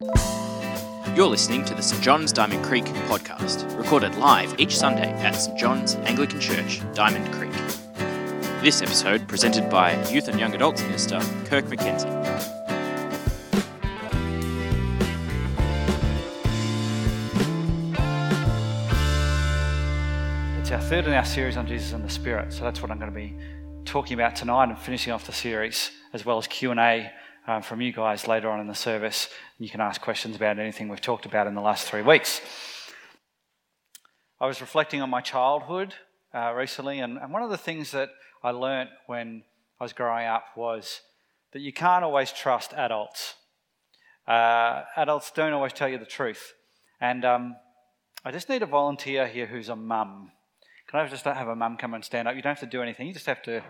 You're listening to the St John's Diamond Creek podcast, recorded live each Sunday at St John's Anglican Church, Diamond Creek. This episode presented by Youth and Young Adults Minister Kirk McKenzie. It's our third in our series on Jesus and the Spirit, so that's what I'm going to be talking about tonight and finishing off the series, as well as Q and A um, from you guys later on in the service. You can ask questions about anything we've talked about in the last three weeks. I was reflecting on my childhood uh, recently, and, and one of the things that I learnt when I was growing up was that you can't always trust adults. Uh, adults don't always tell you the truth, and um, I just need a volunteer here who's a mum. Can I just have a mum come and stand up? You don't have to do anything. You just have to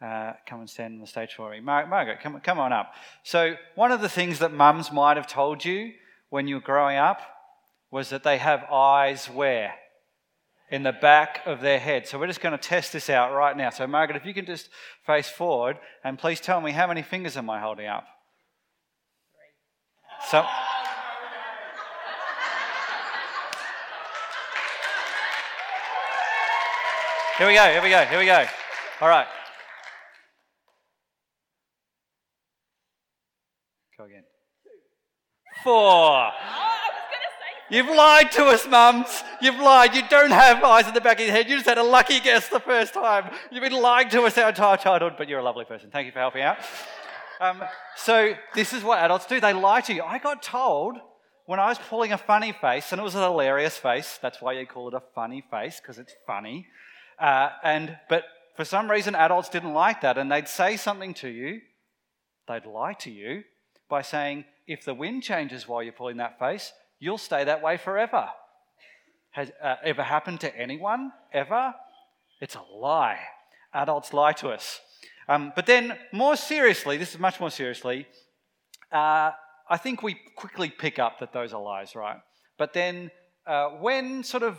uh, come and stand on the stage for me. Mar- Margaret, come, come on up. So, one of the things that mums might have told you when you were growing up was that they have eyes where? In the back of their head. So, we're just going to test this out right now. So, Margaret, if you can just face forward and please tell me how many fingers am I holding up? Three. So, Here we go, here we go, here we go. All right. Go again. Four. You've lied to us, mums. You've lied. You don't have eyes in the back of your head. You just had a lucky guess the first time. You've been lying to us our entire childhood, but you're a lovely person. Thank you for helping out. Um, so, this is what adults do they lie to you. I got told when I was pulling a funny face, and it was a hilarious face. That's why you call it a funny face, because it's funny. Uh, and but for some reason, adults didn't like that, and they'd say something to you. They'd lie to you by saying, "If the wind changes while you're pulling that face, you'll stay that way forever." Has uh, ever happened to anyone ever? It's a lie. Adults lie to us. Um, but then, more seriously, this is much more seriously. Uh, I think we quickly pick up that those are lies, right? But then, uh, when sort of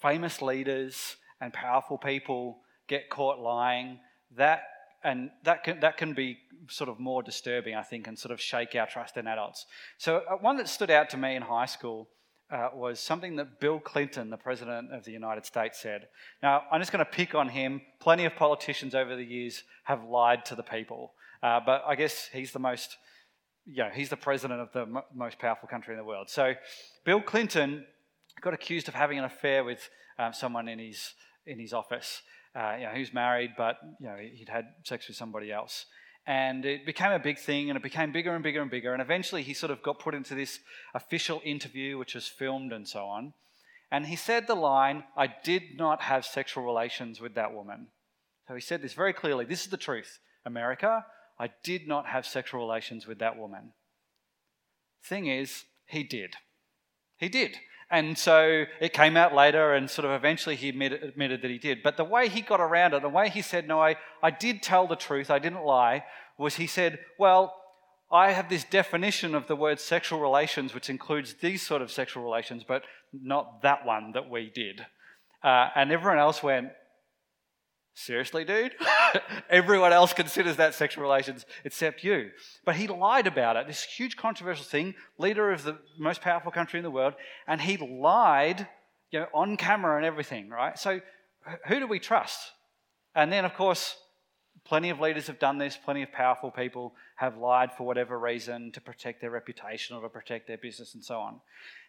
famous leaders and powerful people get caught lying, that and that can that can be sort of more disturbing, I think, and sort of shake our trust in adults. So uh, one that stood out to me in high school uh, was something that Bill Clinton, the president of the United States, said. Now I'm just going to pick on him. Plenty of politicians over the years have lied to the people, uh, but I guess he's the most. You know, he's the president of the m- most powerful country in the world. So, Bill Clinton got accused of having an affair with um, someone in his in his office. Uh, you know, he was married, but you know, he'd had sex with somebody else. And it became a big thing, and it became bigger and bigger and bigger. And eventually, he sort of got put into this official interview, which was filmed and so on. And he said the line, I did not have sexual relations with that woman. So he said this very clearly this is the truth. America, I did not have sexual relations with that woman. Thing is, he did. He did. And so it came out later, and sort of eventually he admitted, admitted, that he did. But the way he got around it, the way he said, No, I, I did tell the truth, I didn't lie, was he said, Well, I have this definition of the word sexual relations, which includes these sort of sexual relations, but not that one that we did. Uh, and everyone else went, Seriously, dude? Everyone else considers that sexual relations except you. But he lied about it, this huge controversial thing, leader of the most powerful country in the world, and he lied you know, on camera and everything, right? So who do we trust? And then, of course, plenty of leaders have done this, plenty of powerful people have lied for whatever reason to protect their reputation or to protect their business and so on.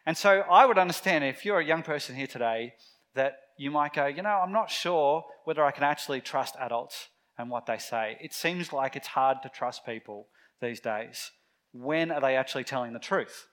And so I would understand if you're a young person here today that you might go, you know, I'm not sure whether I can actually trust adults and what they say. It seems like it's hard to trust people these days. When are they actually telling the truth?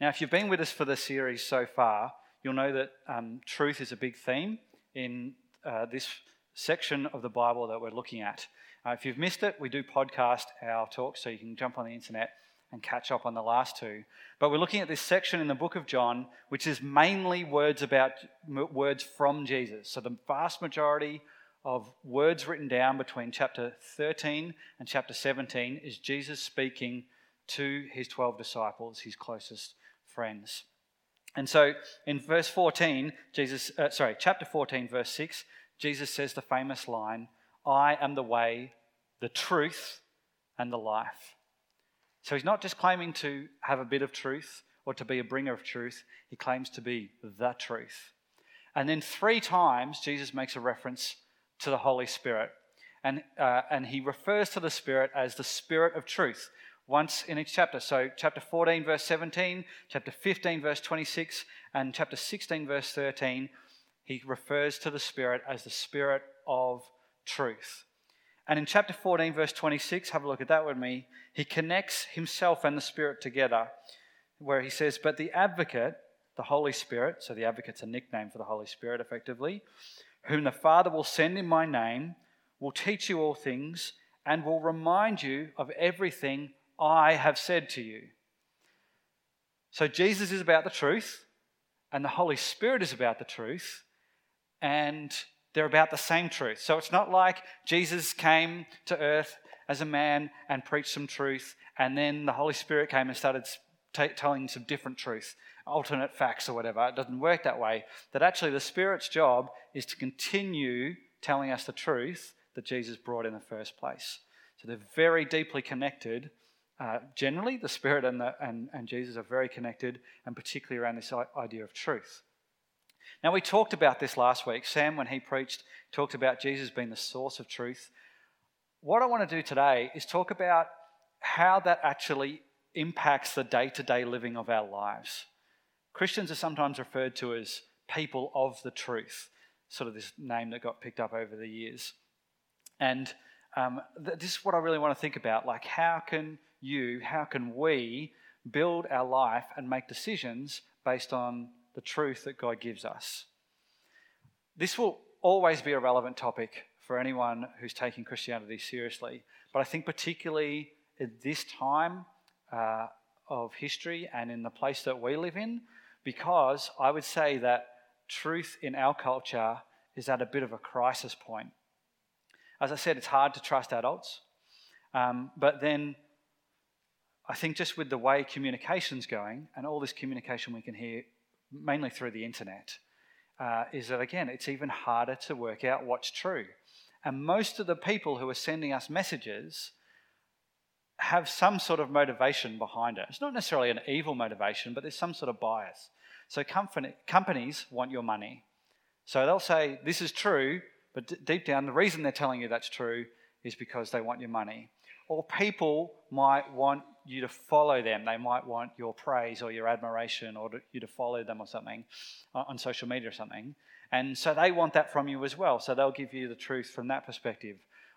Now, if you've been with us for the series so far, you'll know that um, truth is a big theme in uh, this section of the Bible that we're looking at. Uh, if you've missed it, we do podcast our talks, so you can jump on the internet and catch up on the last two. But we're looking at this section in the book of John, which is mainly words about words from Jesus. So the vast majority of words written down between chapter 13 and chapter 17 is Jesus speaking to his 12 disciples, his closest friends. And so in verse 14, Jesus, uh, sorry, chapter 14, verse 6, Jesus says the famous line, I am the way, the truth, and the life. So he's not just claiming to have a bit of truth or to be a bringer of truth, he claims to be the truth. And then three times, Jesus makes a reference to the Holy Spirit. And, uh, and he refers to the Spirit as the Spirit of truth once in each chapter. So, chapter 14, verse 17, chapter 15, verse 26, and chapter 16, verse 13, he refers to the Spirit as the Spirit of truth. And in chapter 14, verse 26, have a look at that with me, he connects himself and the Spirit together, where he says, But the advocate, the Holy Spirit, so the advocate's a nickname for the Holy Spirit effectively, whom the Father will send in my name, will teach you all things and will remind you of everything I have said to you. So Jesus is about the truth, and the Holy Spirit is about the truth, and they're about the same truth. So it's not like Jesus came to earth as a man and preached some truth, and then the Holy Spirit came and started t- telling some different truth, alternate facts or whatever. It doesn't work that way. That actually the Spirit's job is to continue telling us the truth that Jesus brought in the first place. So they're very deeply connected. Uh, generally, the Spirit and, the, and, and Jesus are very connected, and particularly around this idea of truth. Now, we talked about this last week. Sam, when he preached, talked about Jesus being the source of truth. What I want to do today is talk about how that actually impacts the day to day living of our lives. Christians are sometimes referred to as people of the truth, sort of this name that got picked up over the years. And um, th- this is what I really want to think about. Like, how can you, how can we build our life and make decisions based on the truth that God gives us? This will always be a relevant topic for anyone who's taking Christianity seriously. But I think, particularly at this time uh, of history and in the place that we live in, because I would say that truth in our culture is at a bit of a crisis point. As I said, it's hard to trust adults. Um, but then I think just with the way communication's going and all this communication we can hear mainly through the internet, uh, is that again, it's even harder to work out what's true. And most of the people who are sending us messages have some sort of motivation behind it. It's not necessarily an evil motivation, but there's some sort of bias. So company, companies want your money. So they'll say, This is true, but d- deep down, the reason they're telling you that's true is because they want your money. Or people might want you to follow them. They might want your praise or your admiration or to, you to follow them or something on social media or something. And so they want that from you as well. So they'll give you the truth from that perspective.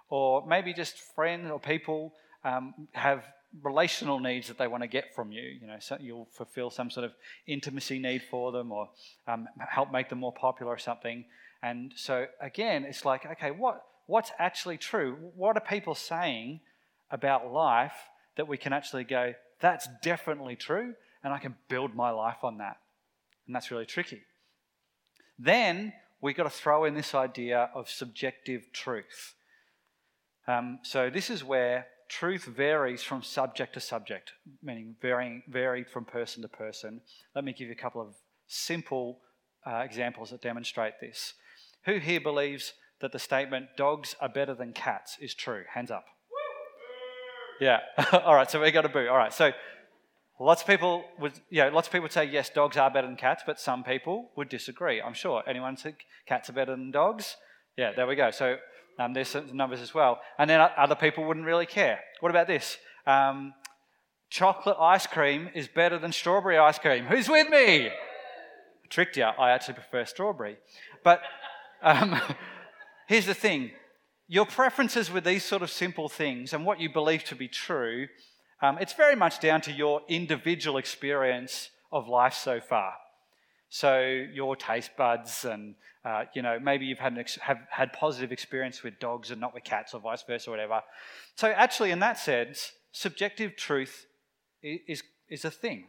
Or maybe just friends or people um, have relational needs that they want to get from you. You know, so you'll fulfill some sort of intimacy need for them or um, help make them more popular or something. And so again, it's like, okay, what, what's actually true? What are people saying about life that we can actually go, that's definitely true, and I can build my life on that? And that's really tricky. Then we've got to throw in this idea of subjective truth. Um, so this is where truth varies from subject to subject, meaning varying, varied from person to person. Let me give you a couple of simple uh, examples that demonstrate this. Who here believes that the statement dogs are better than cats is true? Hands up. Yeah. All right. So we got a boo. All right. So lots of people would, you know, lots of people would say yes, dogs are better than cats, but some people would disagree. I'm sure. Anyone think cats are better than dogs? Yeah. There we go. So um, there's some numbers as well. And then other people wouldn't really care. What about this? Um, chocolate ice cream is better than strawberry ice cream. Who's with me? I tricked you. I actually prefer strawberry. But um, here's the thing your preferences with these sort of simple things and what you believe to be true, um, it's very much down to your individual experience of life so far. So your taste buds, and uh, you know maybe you've had ex- have had positive experience with dogs and not with cats, or vice versa, or whatever. So actually, in that sense, subjective truth is is a thing,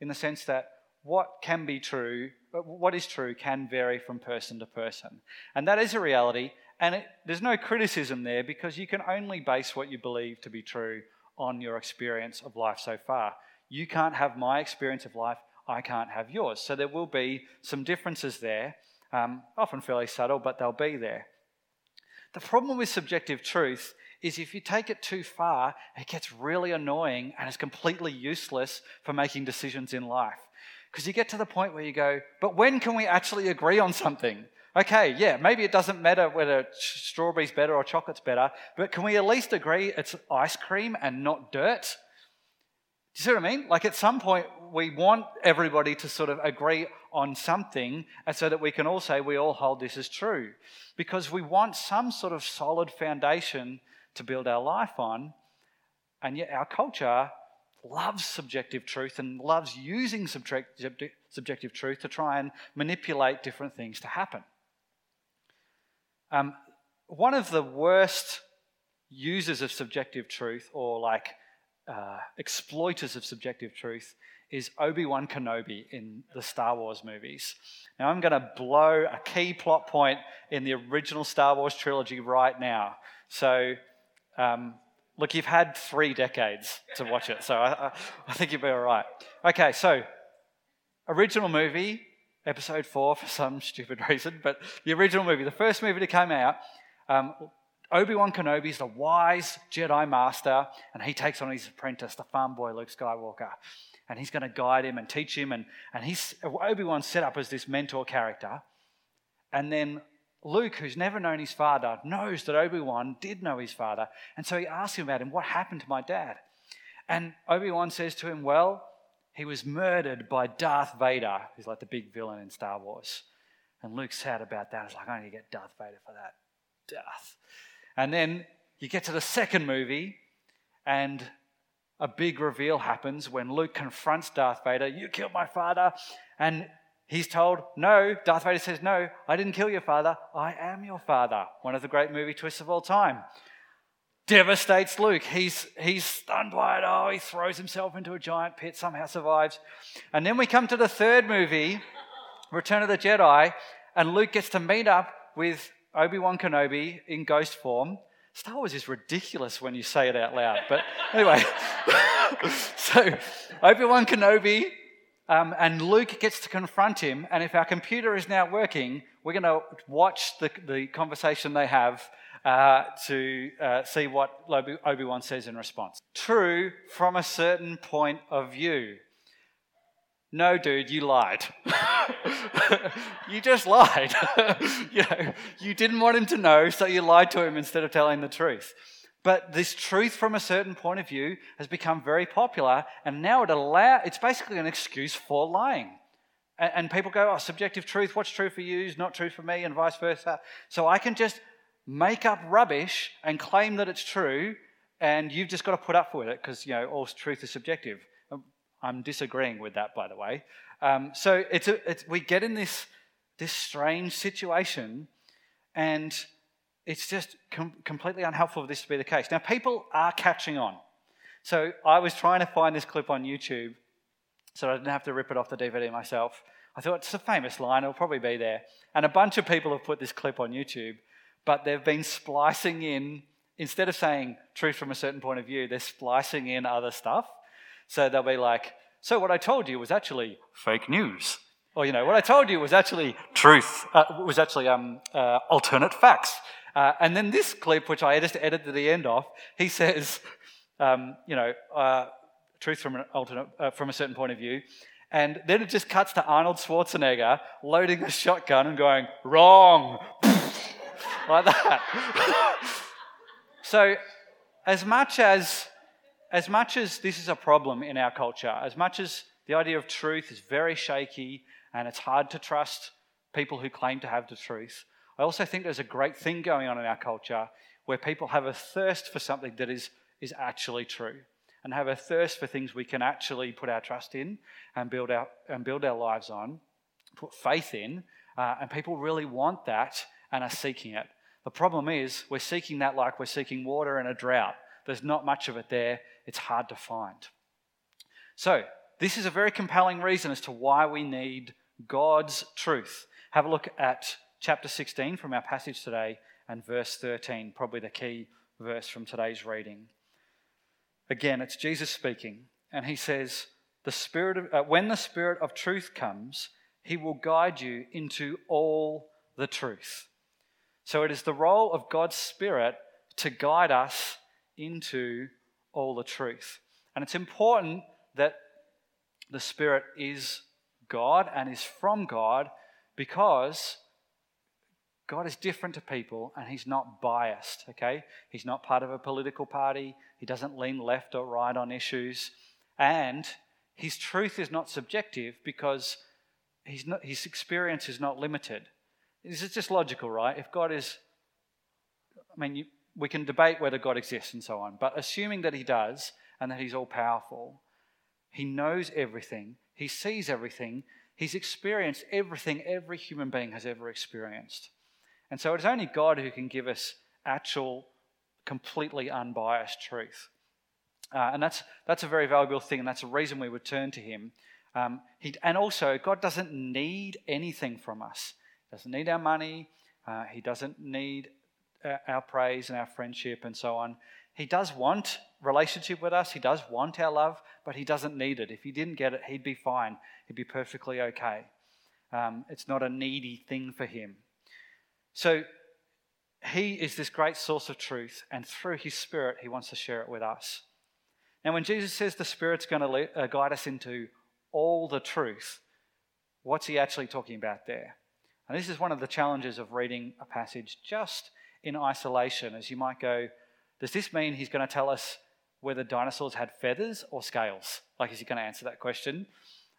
in the sense that what can be true what is true can vary from person to person. And that is a reality. And it, there's no criticism there because you can only base what you believe to be true on your experience of life so far. You can't have my experience of life, I can't have yours. So there will be some differences there, um, often fairly subtle, but they'll be there. The problem with subjective truth is if you take it too far, it gets really annoying and is completely useless for making decisions in life. Because you get to the point where you go, but when can we actually agree on something? Okay, yeah, maybe it doesn't matter whether strawberry's better or chocolate's better, but can we at least agree it's ice cream and not dirt? Do you see what I mean? Like at some point, we want everybody to sort of agree on something so that we can all say we all hold this as true. Because we want some sort of solid foundation to build our life on. And yet our culture loves subjective truth and loves using subjective truth to try and manipulate different things to happen. Um, one of the worst users of subjective truth or like uh, exploiters of subjective truth is Obi Wan Kenobi in the Star Wars movies. Now, I'm going to blow a key plot point in the original Star Wars trilogy right now. So, um, look, you've had three decades to watch it, so I, I think you'll be all right. Okay, so original movie, episode four for some stupid reason, but the original movie, the first movie that came out, um, Obi Wan Kenobi is the wise Jedi master, and he takes on his apprentice, the farm boy Luke Skywalker. And he's going to guide him and teach him. And, and he's, Obi Wan's set up as this mentor character. And then Luke, who's never known his father, knows that Obi Wan did know his father. And so he asks him about him, What happened to my dad? And Obi Wan says to him, Well, he was murdered by Darth Vader, who's like the big villain in Star Wars. And Luke's sad about that. He's like, I need to get Darth Vader for that. Darth. And then you get to the second movie, and a big reveal happens when Luke confronts Darth Vader. You killed my father. And he's told, No. Darth Vader says, No, I didn't kill your father. I am your father. One of the great movie twists of all time. Devastates Luke. He's, he's stunned by it. Oh, he throws himself into a giant pit, somehow survives. And then we come to the third movie, Return of the Jedi, and Luke gets to meet up with Obi Wan Kenobi in ghost form. Star Wars is ridiculous when you say it out loud. But anyway, so Obi Wan Kenobi um, and Luke gets to confront him. And if our computer is now working, we're going to watch the, the conversation they have uh, to uh, see what Obi Wan says in response. True from a certain point of view. No, dude, you lied. you just lied. you know, you didn't want him to know, so you lied to him instead of telling the truth. But this truth from a certain point of view has become very popular, and now it allow it's basically an excuse for lying. And, and people go, "Oh, subjective truth. What's true for you is not true for me, and vice versa." So I can just make up rubbish and claim that it's true, and you've just got to put up with it because you know all truth is subjective. I'm disagreeing with that, by the way. Um, so it's, a, it's we get in this, this strange situation, and it's just com- completely unhelpful for this to be the case. Now, people are catching on. So I was trying to find this clip on YouTube so I didn't have to rip it off the DVD myself. I thought it's a famous line, it'll probably be there. And a bunch of people have put this clip on YouTube, but they've been splicing in, instead of saying truth from a certain point of view, they're splicing in other stuff. So they'll be like, so what I told you was actually fake news. Or, you know, what I told you was actually truth, uh, was actually um, uh, alternate facts. Uh, and then this clip, which I just edited the end off, he says, um, you know, uh, truth from, an alternate, uh, from a certain point of view. And then it just cuts to Arnold Schwarzenegger loading a shotgun and going, wrong, like that. so, as much as as much as this is a problem in our culture, as much as the idea of truth is very shaky and it's hard to trust people who claim to have the truth, I also think there's a great thing going on in our culture where people have a thirst for something that is, is actually true and have a thirst for things we can actually put our trust in and build our, and build our lives on, put faith in, uh, and people really want that and are seeking it. The problem is, we're seeking that like we're seeking water in a drought. There's not much of it there, it's hard to find. So, this is a very compelling reason as to why we need God's truth. Have a look at chapter 16 from our passage today and verse 13, probably the key verse from today's reading. Again, it's Jesus speaking, and he says, the spirit of, uh, When the Spirit of truth comes, he will guide you into all the truth. So it is the role of God's Spirit to guide us into all the truth. And it's important that the Spirit is God and is from God because God is different to people and he's not biased, okay? He's not part of a political party. He doesn't lean left or right on issues. And his truth is not subjective because not, his experience is not limited. This is just logical, right? If God is, I mean, you, we can debate whether God exists and so on, but assuming that he does and that he's all powerful, he knows everything, he sees everything, he's experienced everything every human being has ever experienced. And so it's only God who can give us actual, completely unbiased truth. Uh, and that's, that's a very valuable thing, and that's a reason we would turn to Him. Um, he, and also, God doesn't need anything from us. Doesn't need our money. Uh, he doesn't need our, uh, our praise and our friendship and so on. He does want relationship with us. He does want our love, but he doesn't need it. If he didn't get it, he'd be fine. He'd be perfectly okay. Um, it's not a needy thing for him. So he is this great source of truth, and through his spirit, he wants to share it with us. Now, when Jesus says the Spirit's going to uh, guide us into all the truth, what's he actually talking about there? And this is one of the challenges of reading a passage just in isolation, as you might go, does this mean he's going to tell us whether dinosaurs had feathers or scales? Like, is he going to answer that question?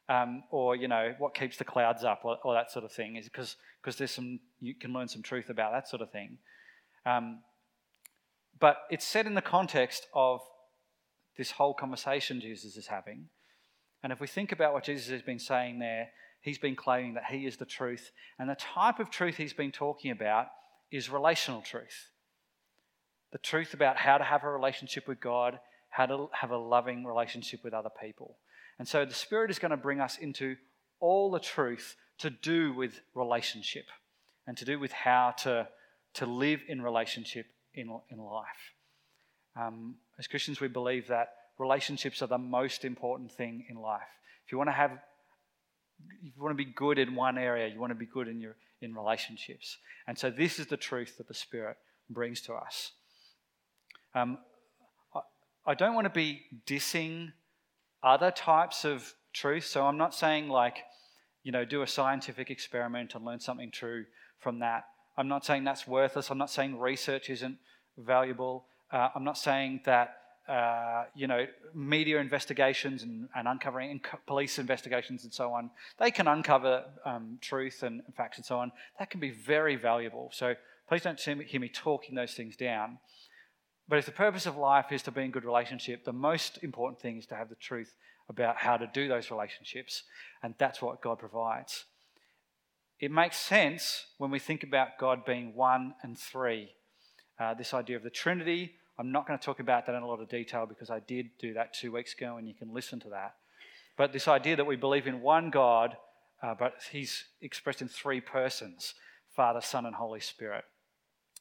Um, or, you know, what keeps the clouds up or, or that sort of thing? Because there's some you can learn some truth about that sort of thing. Um, but it's set in the context of this whole conversation Jesus is having. And if we think about what Jesus has been saying there, he's been claiming that he is the truth. And the type of truth he's been talking about is relational truth the truth about how to have a relationship with God, how to have a loving relationship with other people. And so the Spirit is going to bring us into all the truth to do with relationship and to do with how to, to live in relationship in, in life. Um, as Christians, we believe that relationships are the most important thing in life. If you want to have, you want to be good in one area, you want to be good in your in relationships. And so this is the truth that the Spirit brings to us. Um, I, I don't want to be dissing other types of truth. So I'm not saying like, you know, do a scientific experiment and learn something true from that. I'm not saying that's worthless. I'm not saying research isn't valuable. Uh, I'm not saying that uh, you know media investigations and, and uncovering police investigations and so on. They can uncover um, truth and facts and so on. That can be very valuable. So please don't hear me talking those things down. But if the purpose of life is to be in good relationship, the most important thing is to have the truth about how to do those relationships. And that's what God provides. It makes sense when we think about God being one and three. Uh, this idea of the Trinity, I'm not going to talk about that in a lot of detail because I did do that two weeks ago and you can listen to that. But this idea that we believe in one God, uh, but He's expressed in three persons Father, Son, and Holy Spirit.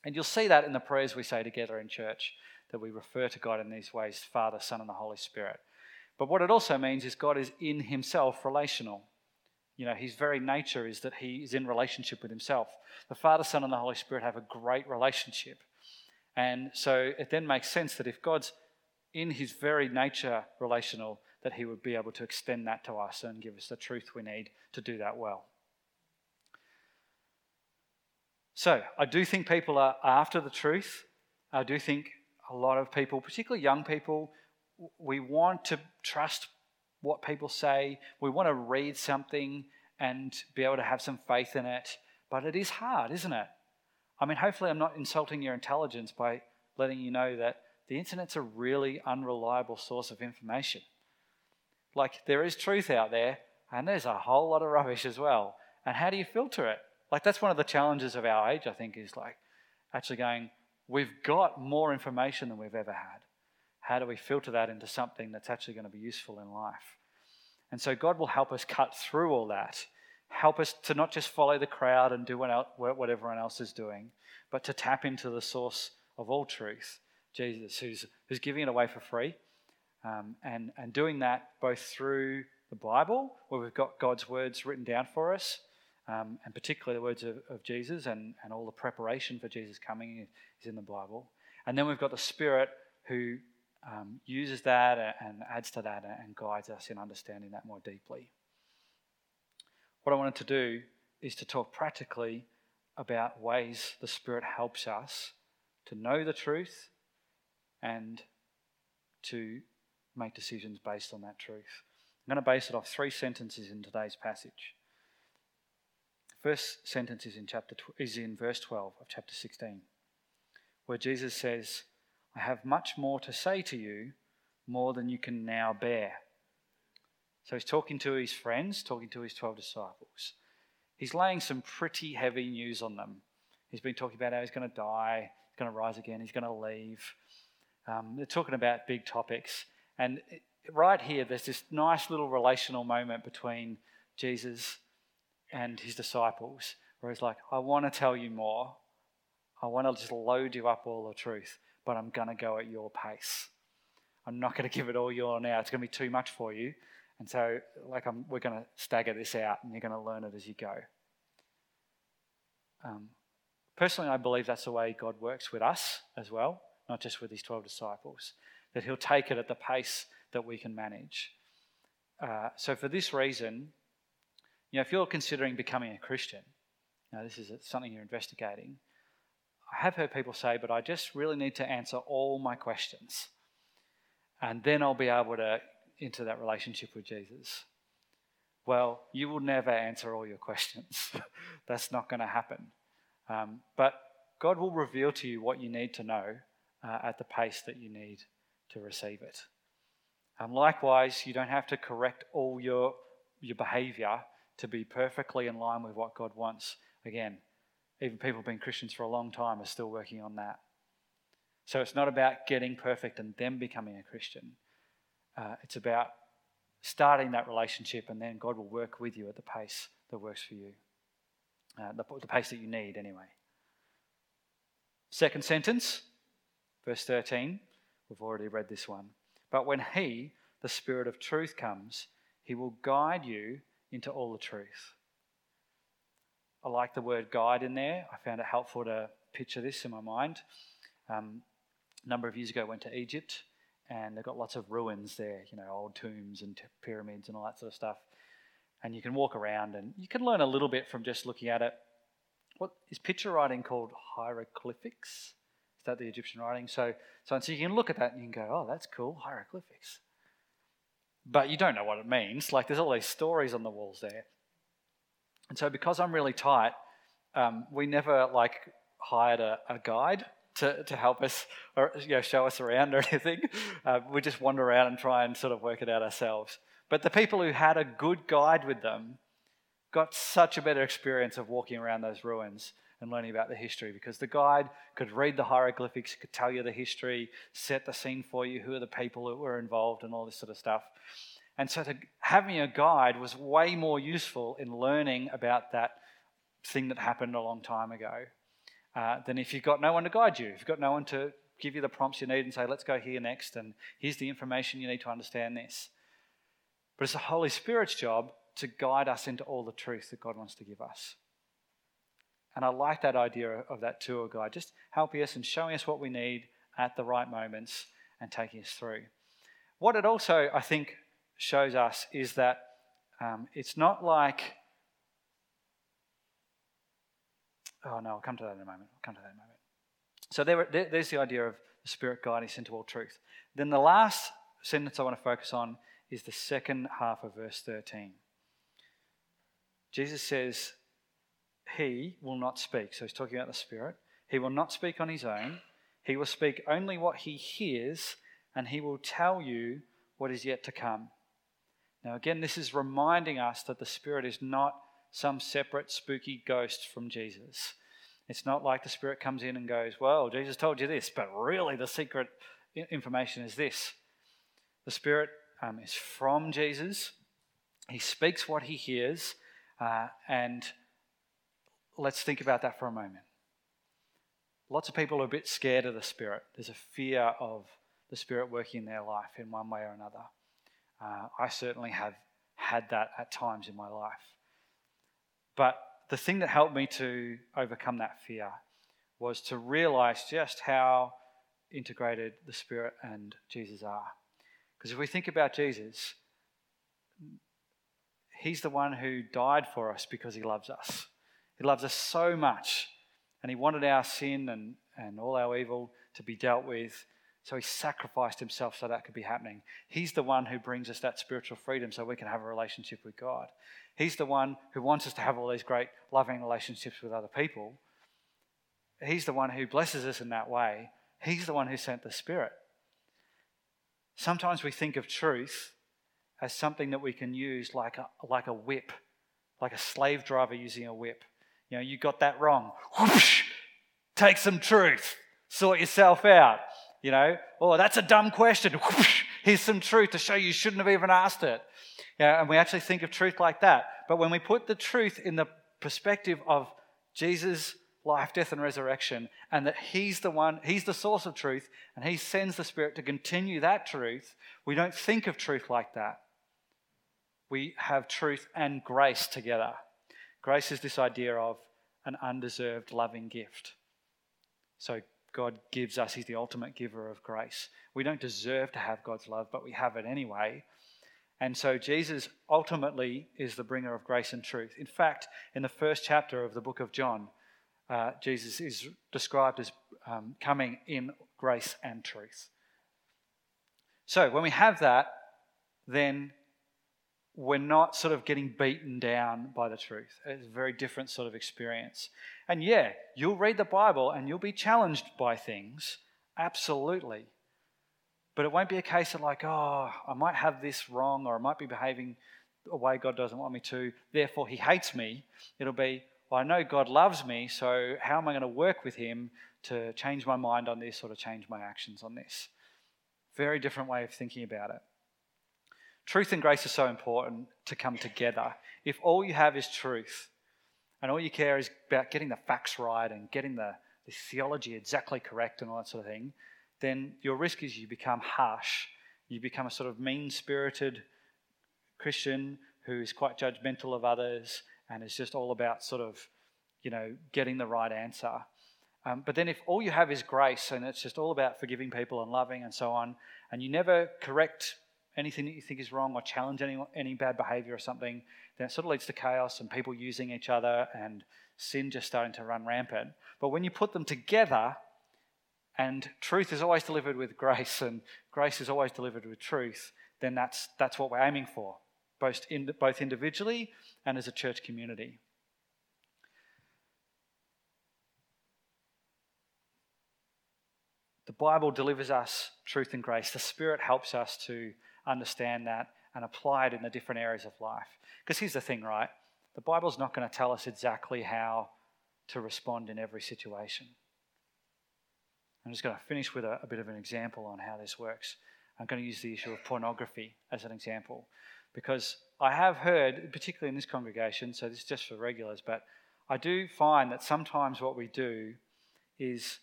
And you'll see that in the prayers we say together in church, that we refer to God in these ways Father, Son, and the Holy Spirit. But what it also means is God is in himself relational. You know, his very nature is that he is in relationship with himself. The Father, Son, and the Holy Spirit have a great relationship. And so it then makes sense that if God's in his very nature relational, that he would be able to extend that to us and give us the truth we need to do that well. So I do think people are after the truth. I do think a lot of people, particularly young people, we want to trust what people say. We want to read something and be able to have some faith in it. But it is hard, isn't it? I mean, hopefully, I'm not insulting your intelligence by letting you know that the internet's a really unreliable source of information. Like, there is truth out there, and there's a whole lot of rubbish as well. And how do you filter it? Like that's one of the challenges of our age, I think, is like actually going, we've got more information than we've ever had. How do we filter that into something that's actually going to be useful in life? And so God will help us cut through all that, help us to not just follow the crowd and do what everyone else is doing, but to tap into the source of all truth, Jesus, who's, who's giving it away for free. Um, and, and doing that both through the Bible, where we've got God's words written down for us, um, and particularly the words of, of Jesus and, and all the preparation for Jesus coming is in the Bible. And then we've got the Spirit who um, uses that and adds to that and guides us in understanding that more deeply. What I wanted to do is to talk practically about ways the Spirit helps us to know the truth and to make decisions based on that truth. I'm going to base it off three sentences in today's passage. The first sentence is in chapter is in verse 12 of chapter 16, where Jesus says, "I have much more to say to you, more than you can now bear." So he's talking to his friends, talking to his 12 disciples. He's laying some pretty heavy news on them. He's been talking about how he's going to die, he's going to rise again, he's going to leave. Um, they're talking about big topics. And right here, there's this nice little relational moment between Jesus and his disciples where he's like, I want to tell you more. I want to just load you up all the truth, but I'm going to go at your pace. I'm not going to give it all you all now. It's going to be too much for you. And so, like, I'm, we're going to stagger this out and you're going to learn it as you go. Um, personally, I believe that's the way God works with us as well, not just with his 12 disciples, that he'll take it at the pace that we can manage. Uh, so, for this reason, you know, if you're considering becoming a Christian, now this is something you're investigating. I have heard people say, but I just really need to answer all my questions. And then I'll be able to into that relationship with Jesus? Well, you will never answer all your questions. That's not going to happen. Um, but God will reveal to you what you need to know uh, at the pace that you need to receive it. Um, likewise, you don't have to correct all your, your behavior to be perfectly in line with what God wants. Again, even people who've been Christians for a long time are still working on that. So it's not about getting perfect and then becoming a Christian. Uh, it's about starting that relationship, and then God will work with you at the pace that works for you, uh, the, the pace that you need, anyway. Second sentence, verse 13. We've already read this one. But when He, the Spirit of truth, comes, He will guide you into all the truth. I like the word guide in there. I found it helpful to picture this in my mind. Um, a number of years ago, I went to Egypt and they've got lots of ruins there, you know, old tombs and pyramids and all that sort of stuff. And you can walk around and you can learn a little bit from just looking at it. What is picture writing called hieroglyphics? Is that the Egyptian writing? So, so, so you can look at that and you can go, oh, that's cool, hieroglyphics. But you don't know what it means. Like there's all these stories on the walls there. And so because I'm really tight, um, we never like hired a, a guide to, to help us or you know, show us around or anything. Uh, we just wander around and try and sort of work it out ourselves. But the people who had a good guide with them got such a better experience of walking around those ruins and learning about the history because the guide could read the hieroglyphics, could tell you the history, set the scene for you, who are the people that were involved, and all this sort of stuff. And so, to, having a guide was way more useful in learning about that thing that happened a long time ago uh, than if you've got no one to guide you, if you've got no one to give you the prompts you need and say, let's go here next, and here's the information you need to understand this. But it's the Holy Spirit's job to guide us into all the truth that God wants to give us. And I like that idea of that tour guide, just helping us and showing us what we need at the right moments and taking us through. What it also, I think, shows us is that um, it's not like Oh, no, I'll come to that in a moment. I'll come to that in a moment. So there, there, there's the idea of the Spirit guiding us into all truth. Then the last sentence I want to focus on is the second half of verse 13. Jesus says, He will not speak. So he's talking about the Spirit. He will not speak on his own. He will speak only what he hears, and he will tell you what is yet to come. Now, again, this is reminding us that the Spirit is not some separate spooky ghost from Jesus. It's not like the Spirit comes in and goes, Well, Jesus told you this, but really the secret information is this. The Spirit um, is from Jesus, He speaks what He hears, uh, and let's think about that for a moment. Lots of people are a bit scared of the Spirit. There's a fear of the Spirit working in their life in one way or another. Uh, I certainly have had that at times in my life. But the thing that helped me to overcome that fear was to realize just how integrated the Spirit and Jesus are. Because if we think about Jesus, He's the one who died for us because He loves us. He loves us so much, and He wanted our sin and, and all our evil to be dealt with. So He sacrificed Himself so that could be happening. He's the one who brings us that spiritual freedom so we can have a relationship with God. He's the one who wants us to have all these great, loving relationships with other people. He's the one who blesses us in that way. He's the one who sent the Spirit. Sometimes we think of truth as something that we can use like a, like a whip, like a slave driver using a whip. You know, you got that wrong. Whoosh, take some truth, sort yourself out. You know, oh, that's a dumb question. Here's some truth to show you shouldn't have even asked it. Know, and we actually think of truth like that. But when we put the truth in the perspective of Jesus' life, death, and resurrection, and that He's the one, He's the source of truth, and He sends the Spirit to continue that truth, we don't think of truth like that. We have truth and grace together. Grace is this idea of an undeserved loving gift. So God gives us, He's the ultimate giver of grace. We don't deserve to have God's love, but we have it anyway. And so Jesus ultimately is the bringer of grace and truth. In fact, in the first chapter of the book of John, uh, Jesus is described as um, coming in grace and truth. So when we have that, then we're not sort of getting beaten down by the truth. It's a very different sort of experience. And yeah, you'll read the Bible and you'll be challenged by things, absolutely. But it won't be a case of like, oh, I might have this wrong or I might be behaving a way God doesn't want me to, therefore he hates me. It'll be, well, I know God loves me, so how am I going to work with Him to change my mind on this or to change my actions on this? Very different way of thinking about it. Truth and grace are so important to come together. If all you have is truth and all you care is about getting the facts right and getting the, the theology exactly correct and all that sort of thing, then your risk is you become harsh. You become a sort of mean spirited Christian who is quite judgmental of others and it's just all about sort of, you know, getting the right answer. Um, but then if all you have is grace and it's just all about forgiving people and loving and so on, and you never correct anything that you think is wrong or challenge any, any bad behavior or something, then it sort of leads to chaos and people using each other and sin just starting to run rampant. But when you put them together, and truth is always delivered with grace, and grace is always delivered with truth, then that's, that's what we're aiming for both, in, both individually and as a church community. The Bible delivers us truth and grace. The Spirit helps us to understand that and apply it in the different areas of life. Because here's the thing, right? The Bible's not going to tell us exactly how to respond in every situation. I'm just going to finish with a, a, bit of an example on how this works. I'm going to use the issue of pornography as an example. Because I have heard, particularly in this congregation, so this is just for regulars, but I do find that sometimes what we do is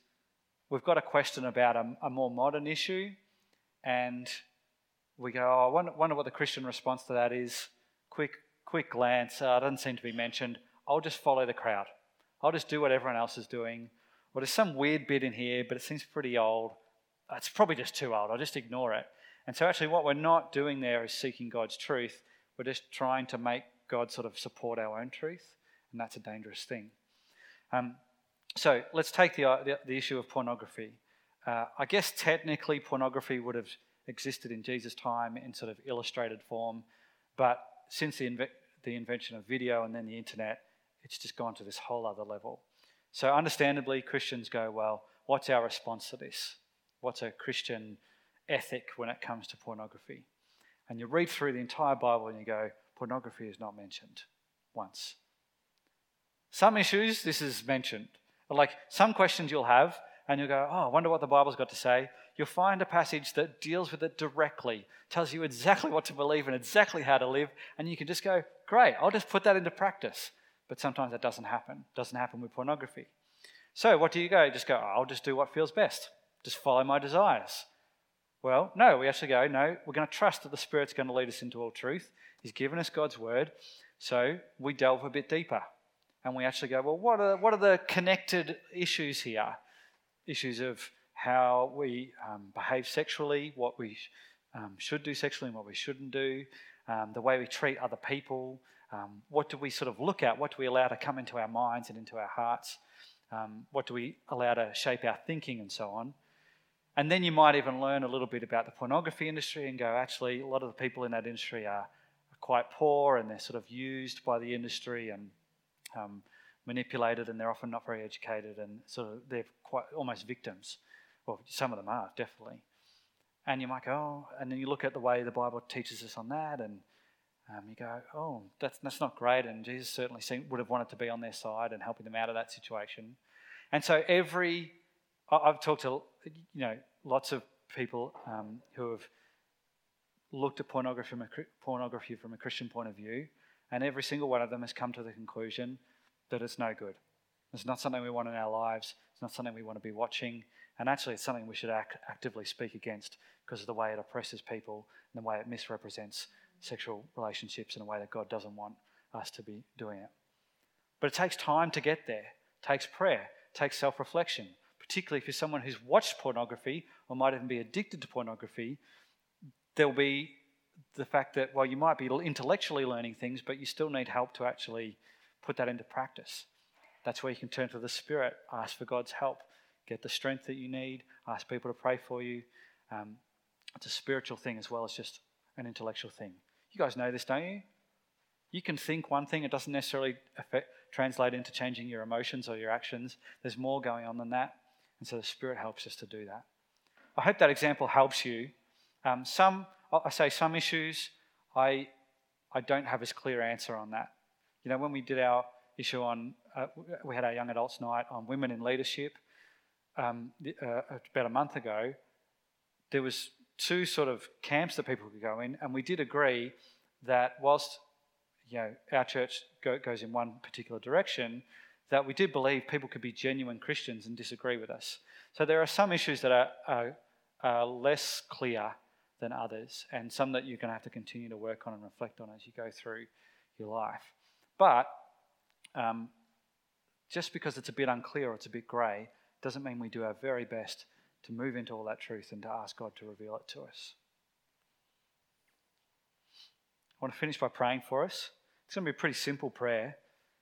we've got a question about a, a more modern issue, and we go, oh, I wonder, wonder, what the Christian response to that is. Quick, quick glance, uh, doesn't seem to be mentioned. I'll just follow the crowd. I'll just do what everyone else is doing. Well, there's some weird bit in here, but it seems pretty old. It's probably just too old. I'll just ignore it. And so, actually, what we're not doing there is seeking God's truth. We're just trying to make God sort of support our own truth, and that's a dangerous thing. Um, so, let's take the, uh, the, the, issue of pornography. Uh, I guess technically, pornography would have existed in Jesus' time in sort of illustrated form, but since the, inve- the invention of video and then the internet, it's just gone to this whole other level. So, understandably, Christians go, well, what's our response to this? What's a Christian ethic when it comes to pornography. And you read through the entire Bible and you go, pornography is not mentioned once. Some issues, this is mentioned. Like some questions you'll have, and you'll go, oh, I wonder what the Bible's got to say. You'll find a passage that deals with it directly, tells you exactly what to believe and exactly how to live, and you can just go, great, I'll just put that into practice. But sometimes that doesn't happen. It doesn't happen with pornography. So what do you go? Just go, oh, I'll just do what feels best. Just follow my desires. Well, no, we actually go, no, we're going to trust that the Spirit's going to lead us into all truth. He's given us God's word. So we delve a bit deeper. And we actually go, well, what are, what are the connected issues here? Issues of how we um, behave sexually, what we um, should do sexually and what we shouldn't do, um, the way we treat other people, um, what do we sort of look at, what do we allow to come into our minds and into our hearts, um, what do we allow to shape our thinking, and so on. And then you might even learn a little bit about the pornography industry and go, actually, a lot of the people in that industry are, quite poor and they're sort of used by the industry and um, manipulated and they're often not very educated and sort of they're quite almost victims. Well, some of them are, definitely. And you might go, oh, and then you look at the way the Bible teaches us on that and um, you go, oh, that's, that's not great. And Jesus certainly seemed, would have wanted to be on their side and helping them out of that situation. And so every, I've talked to, you know, lots of people um, who have looked at pornography from, a, pornography from a Christian point of view, and every single one of them has come to the conclusion that it's no good. It's not something we want in our lives. It's not something we want to be watching. And actually, it's something we should act, actively speak against because of the way it oppresses people and the way it misrepresents sexual relationships in a way that God doesn't want us to be doing it. But it takes time to get there. It takes prayer, it takes self reflection, particularly if you're someone who's watched pornography or might even be addicted to pornography. There'll be the fact that, well, you might be intellectually learning things, but you still need help to actually put that into practice. That's where you can turn to the Spirit, ask for God's help, get the strength that you need, ask people to pray for you. Um, it's a spiritual thing as well as just an intellectual thing. You guys know this, don't you? You can think one thing, it doesn't necessarily affect, translate into changing your emotions or your actions. There's more going on than that. And so the Spirit helps us to do that. I hope that example helps you. Um, some, I say some issues, I, I don't have as clear answer on that. You know, when we did our issue on, uh, we had our young adults night on women in leadership um, uh, about a month ago. There was two sort of camps that people could go in, and we did agree that whilst you know our church go, goes in one particular direction, that we did believe people could be genuine Christians and disagree with us. So there are some issues that are, are, are less clear than others, and some that you're going to have to continue to work on and reflect on as you go through your life. But um, just because it's a bit unclear or it's a bit grey doesn't mean we do our very best to move into all that truth and to ask God to reveal it to us. I want to finish by praying for us. It's going to be a pretty simple prayer.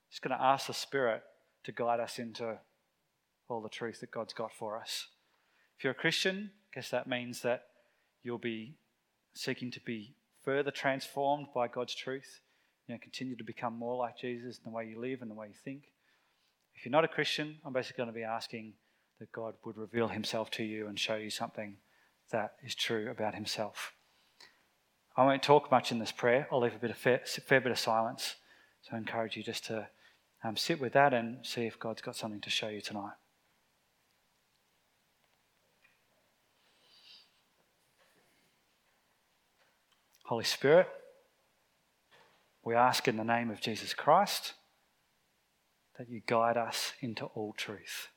Just going to ask the Spirit to guide us into all the truth that God's got for us. If you're a Christian, I guess that means that you'll be seeking to be further transformed by God's truth. You know, continue to become more like Jesus in the way you live and the way you think. If you're not a Christian, I'm basically going to be asking that God would reveal himself to you and show you something that is true about himself. I won't talk much in this prayer. I'll leave a bit of fair, fair bit of silence. So I encourage you just to um, sit with that and see if God's got something to show you tonight. Holy Spirit, we ask in the name of Jesus Christ that you guide us into all truth.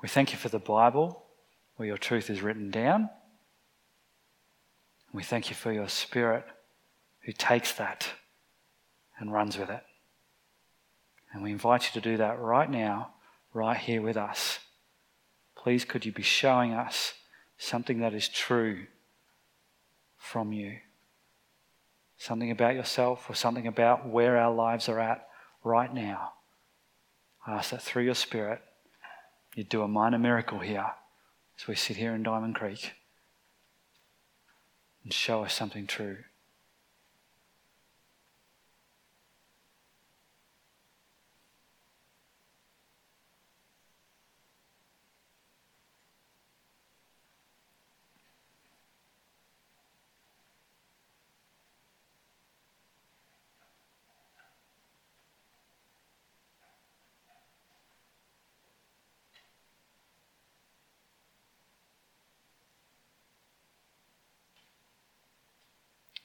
We thank you for the Bible where your truth is written down. We thank you for your Spirit who takes that and runs with it. And we invite you to do that right now, right here with us. Please, could you be showing us something that is true from you? Something about yourself or something about where our lives are at right now. I ask that through your Spirit you'd do a minor miracle here as we sit here in Diamond Creek and show us something true.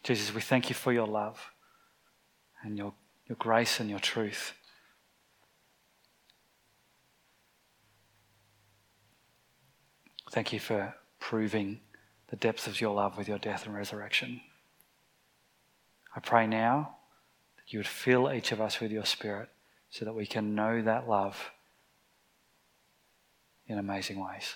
Jesus, we thank you for your love and your, your grace and your truth. Thank you for proving the depths of your love with your death and resurrection. I pray now that you would fill each of us with your spirit so that we can know that love in amazing ways.